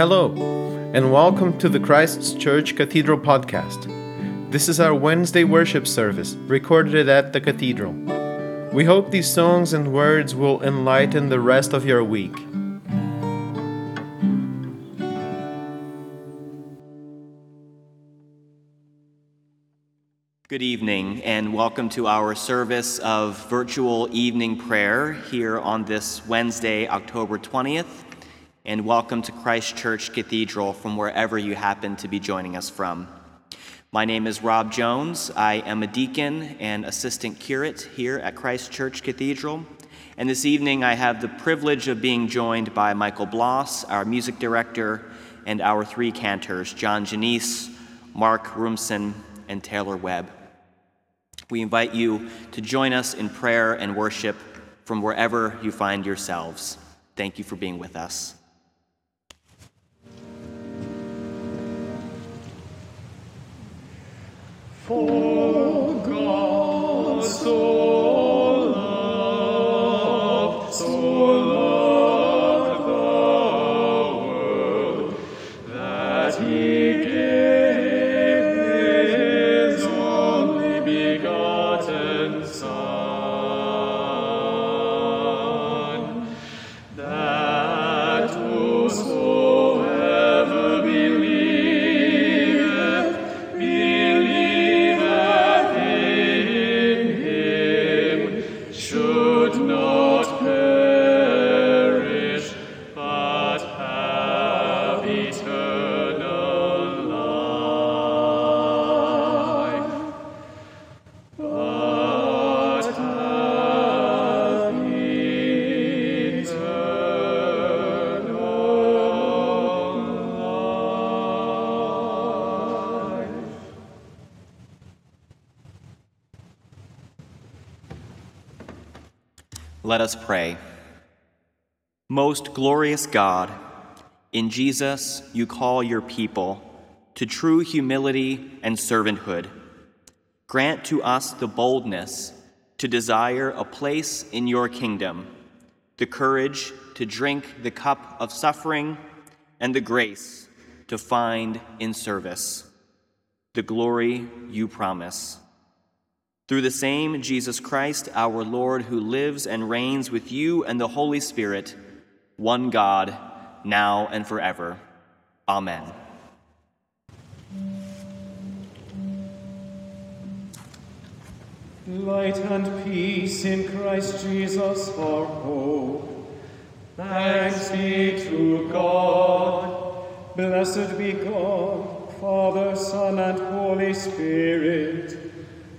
Hello, and welcome to the Christ's Church Cathedral podcast. This is our Wednesday worship service, recorded at the cathedral. We hope these songs and words will enlighten the rest of your week. Good evening, and welcome to our service of virtual evening prayer here on this Wednesday, October 20th. And welcome to Christ Church Cathedral from wherever you happen to be joining us from. My name is Rob Jones. I am a deacon and assistant curate here at Christ Church Cathedral. And this evening, I have the privilege of being joined by Michael Bloss, our music director, and our three cantors, John Janice, Mark Rumson, and Taylor Webb. We invite you to join us in prayer and worship from wherever you find yourselves. Thank you for being with us. For God so Let us pray. Most glorious God, in Jesus you call your people to true humility and servanthood. Grant to us the boldness to desire a place in your kingdom, the courage to drink the cup of suffering, and the grace to find in service the glory you promise. Through the same Jesus Christ, our Lord, who lives and reigns with you and the Holy Spirit, one God, now and forever. Amen. Light and peace in Christ Jesus our hope. Thanks be to God. Blessed be God, Father, Son, and Holy Spirit.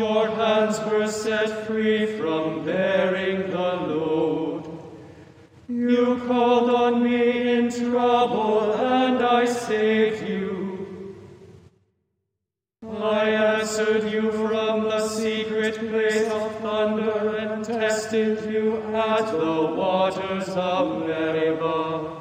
your hands were set free from bearing the load. You called on me in trouble, and I saved you. I answered you from the secret place of thunder and tested you at the waters of Meribah.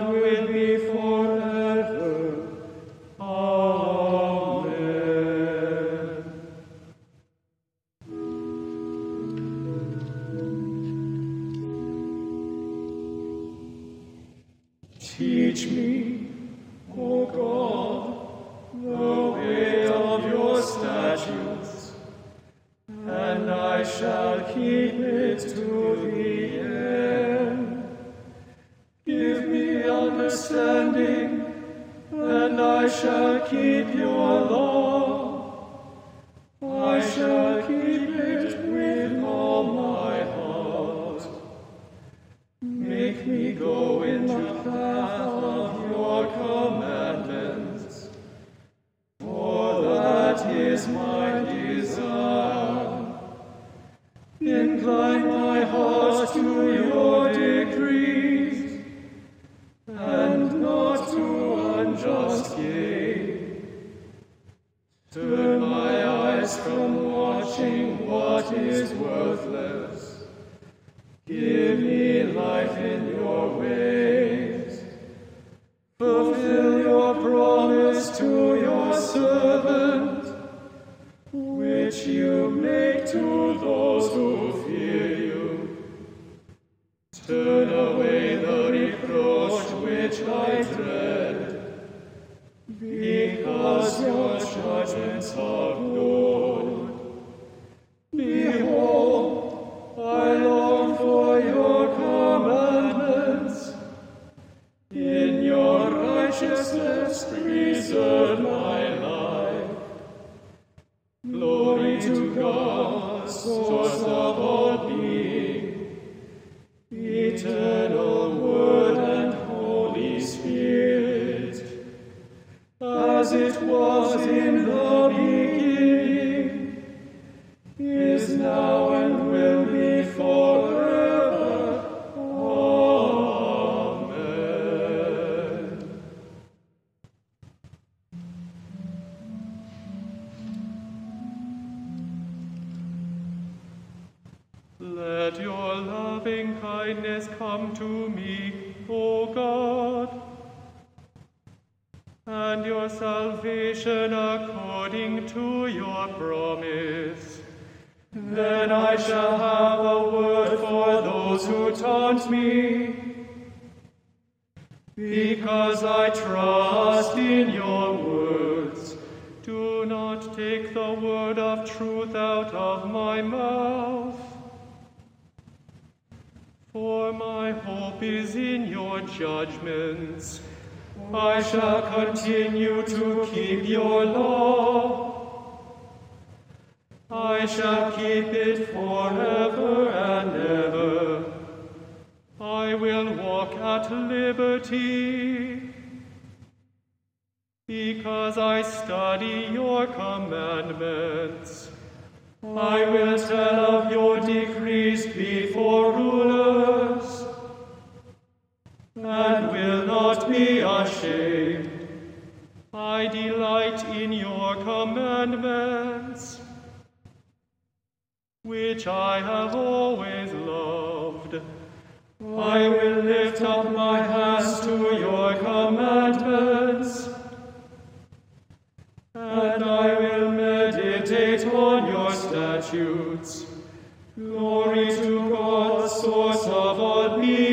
We. will be. My hope is in your judgments. I shall continue to keep your law. I shall keep it forever and ever. I will walk at liberty. Because I study your commandments. I will tell of your decrees before rulers, be ashamed. I delight in your commandments, which I have always loved. I will lift up my hands to your commandments, and I will meditate on your statutes. Glory to God, source of all being,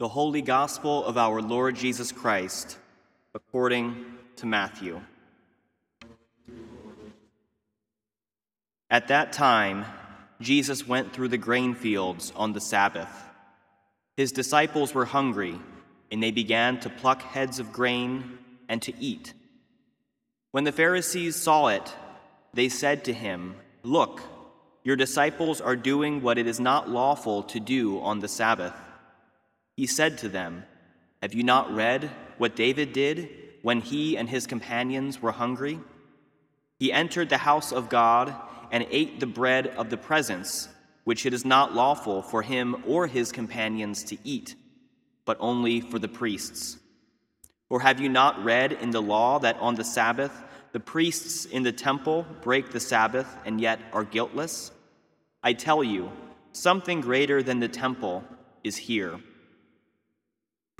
The Holy Gospel of our Lord Jesus Christ, according to Matthew. At that time, Jesus went through the grain fields on the Sabbath. His disciples were hungry, and they began to pluck heads of grain and to eat. When the Pharisees saw it, they said to him, Look, your disciples are doing what it is not lawful to do on the Sabbath. He said to them, Have you not read what David did when he and his companions were hungry? He entered the house of God and ate the bread of the presence, which it is not lawful for him or his companions to eat, but only for the priests. Or have you not read in the law that on the Sabbath the priests in the temple break the Sabbath and yet are guiltless? I tell you, something greater than the temple is here.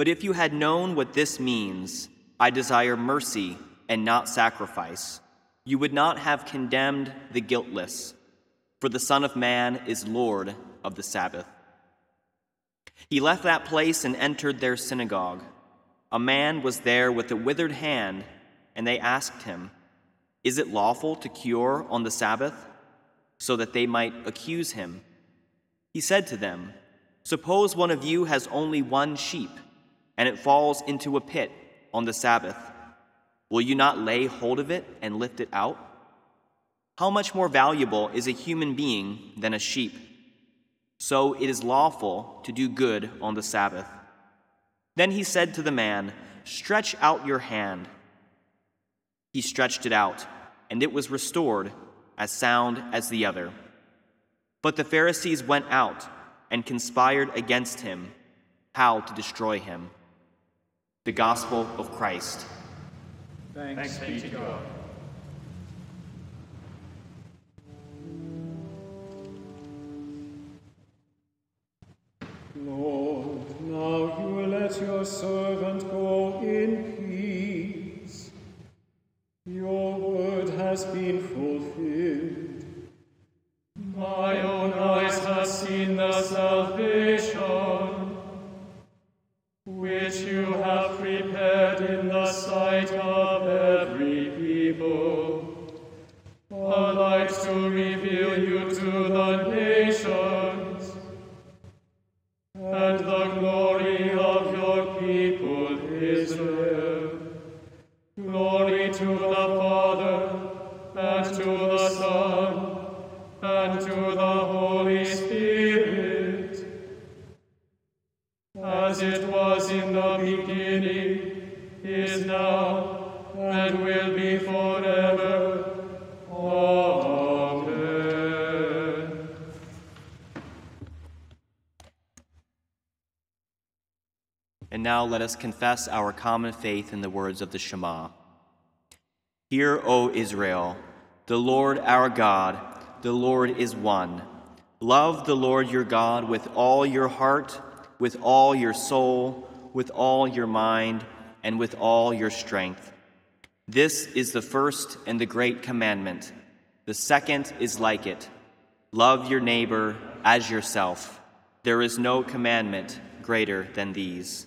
But if you had known what this means, I desire mercy and not sacrifice, you would not have condemned the guiltless, for the Son of Man is Lord of the Sabbath. He left that place and entered their synagogue. A man was there with a withered hand, and they asked him, Is it lawful to cure on the Sabbath? So that they might accuse him. He said to them, Suppose one of you has only one sheep, and it falls into a pit on the Sabbath. Will you not lay hold of it and lift it out? How much more valuable is a human being than a sheep? So it is lawful to do good on the Sabbath. Then he said to the man, Stretch out your hand. He stretched it out, and it was restored as sound as the other. But the Pharisees went out and conspired against him how to destroy him. The Gospel of Christ. Thanks, be to God. And to the Holy Spirit as it was in the beginning, is now, and will be forever. Amen. And now let us confess our common faith in the words of the Shema. Hear, O Israel, the Lord our God, the Lord is one. Love the Lord your God with all your heart, with all your soul, with all your mind, and with all your strength. This is the first and the great commandment. The second is like it love your neighbor as yourself. There is no commandment greater than these.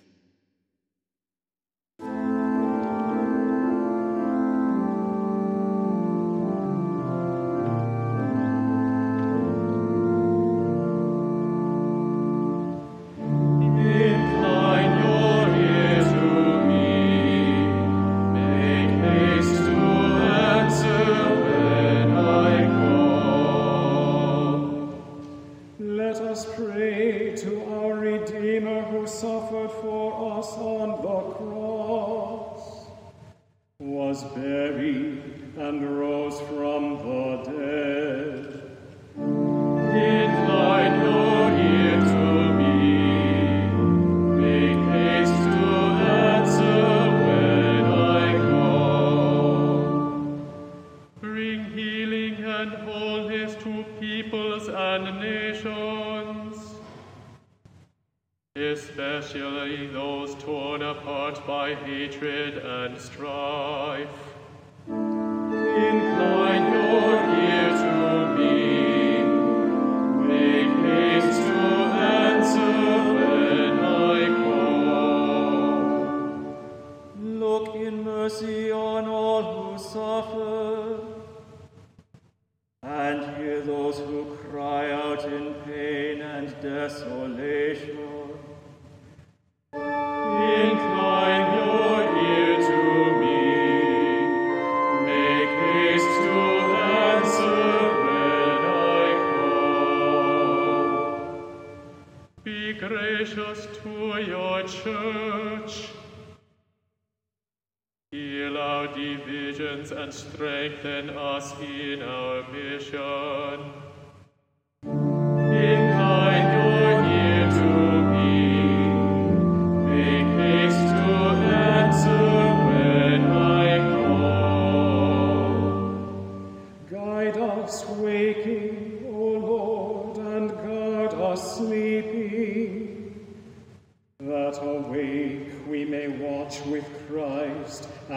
Your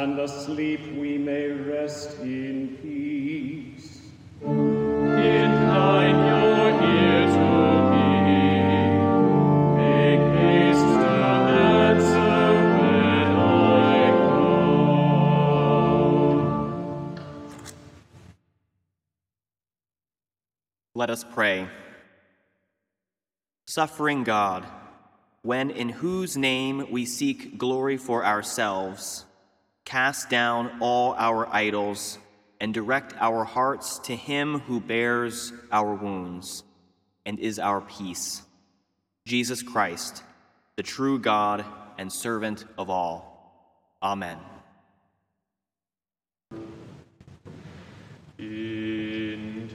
and asleep we may rest in peace. Incline your ear to me. Make haste to answer when I call. Let us pray. Suffering God, when in whose name we seek glory for ourselves, cast down all our idols and direct our hearts to Him who bears our wounds and is our peace, Jesus Christ, the true God and servant of all. Amen. In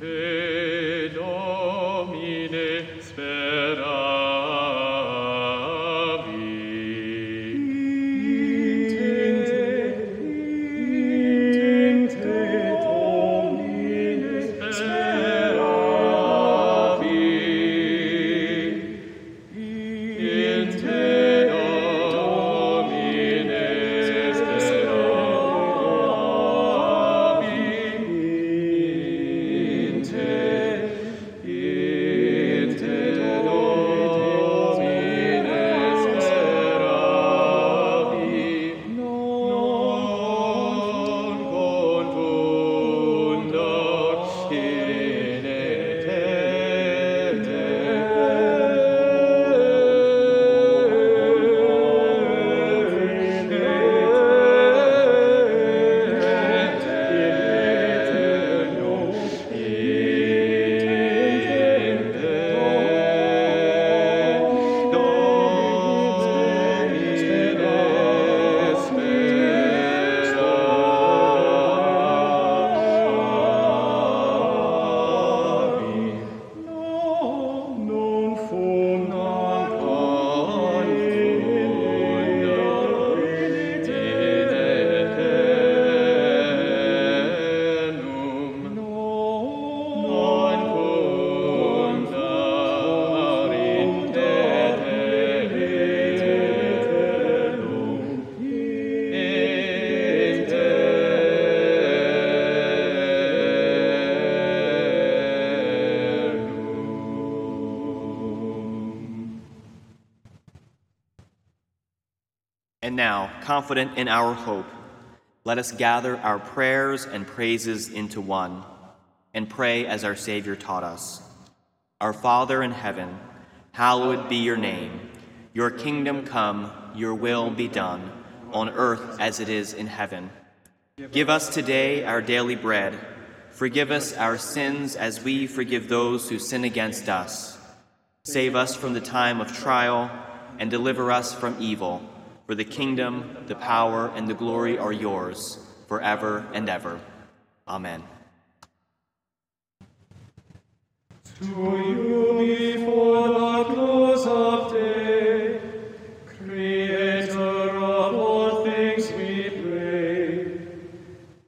And now, confident in our hope, let us gather our prayers and praises into one and pray as our Savior taught us. Our Father in heaven, hallowed be your name. Your kingdom come, your will be done, on earth as it is in heaven. Give us today our daily bread. Forgive us our sins as we forgive those who sin against us. Save us from the time of trial and deliver us from evil. For the kingdom, the power, and the glory are yours, forever and ever. Amen. To you before the close of day, Creator of all things, we pray,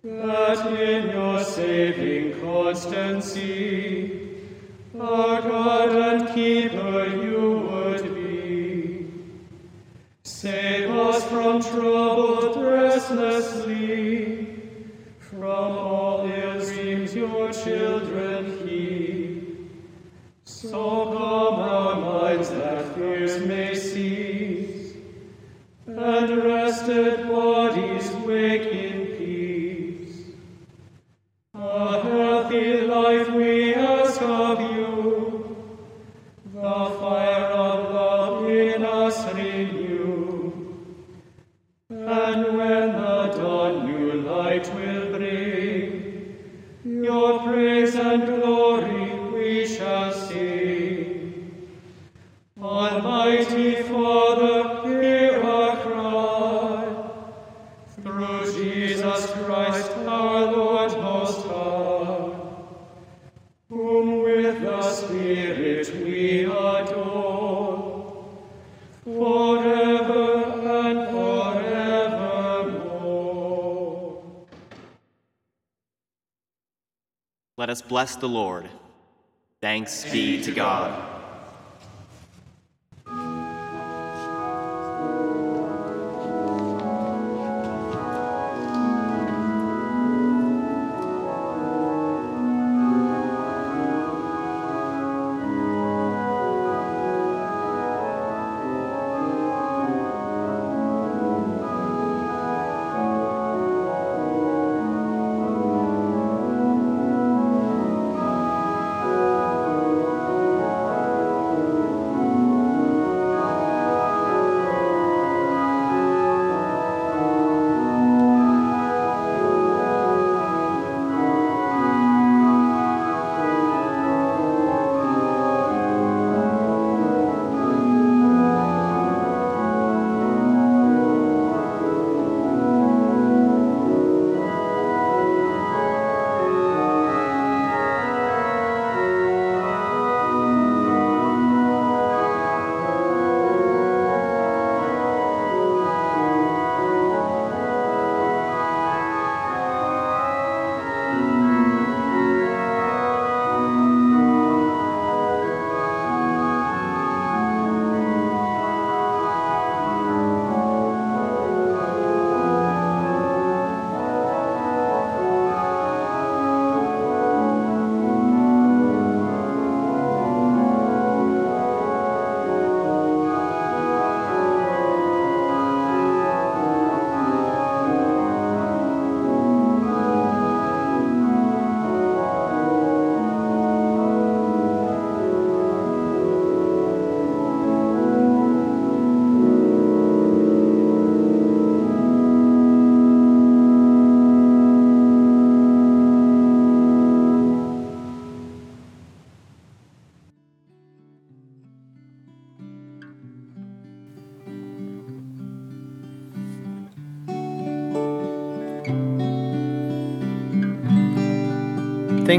that in your saving constancy, our God and Keeper from restlessly, from all ill dreams your children heed. So calm our minds that fears may cease, and rested bodies with the Spirit we adore, forever and forevermore. Let us bless the Lord. Thanks be to God.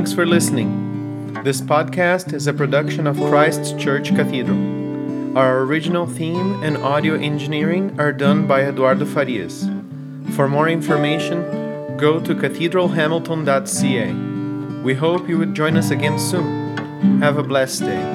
Thanks for listening. This podcast is a production of Christ's Church Cathedral. Our original theme and audio engineering are done by Eduardo Farias. For more information, go to cathedralhamilton.ca. We hope you would join us again soon. Have a blessed day.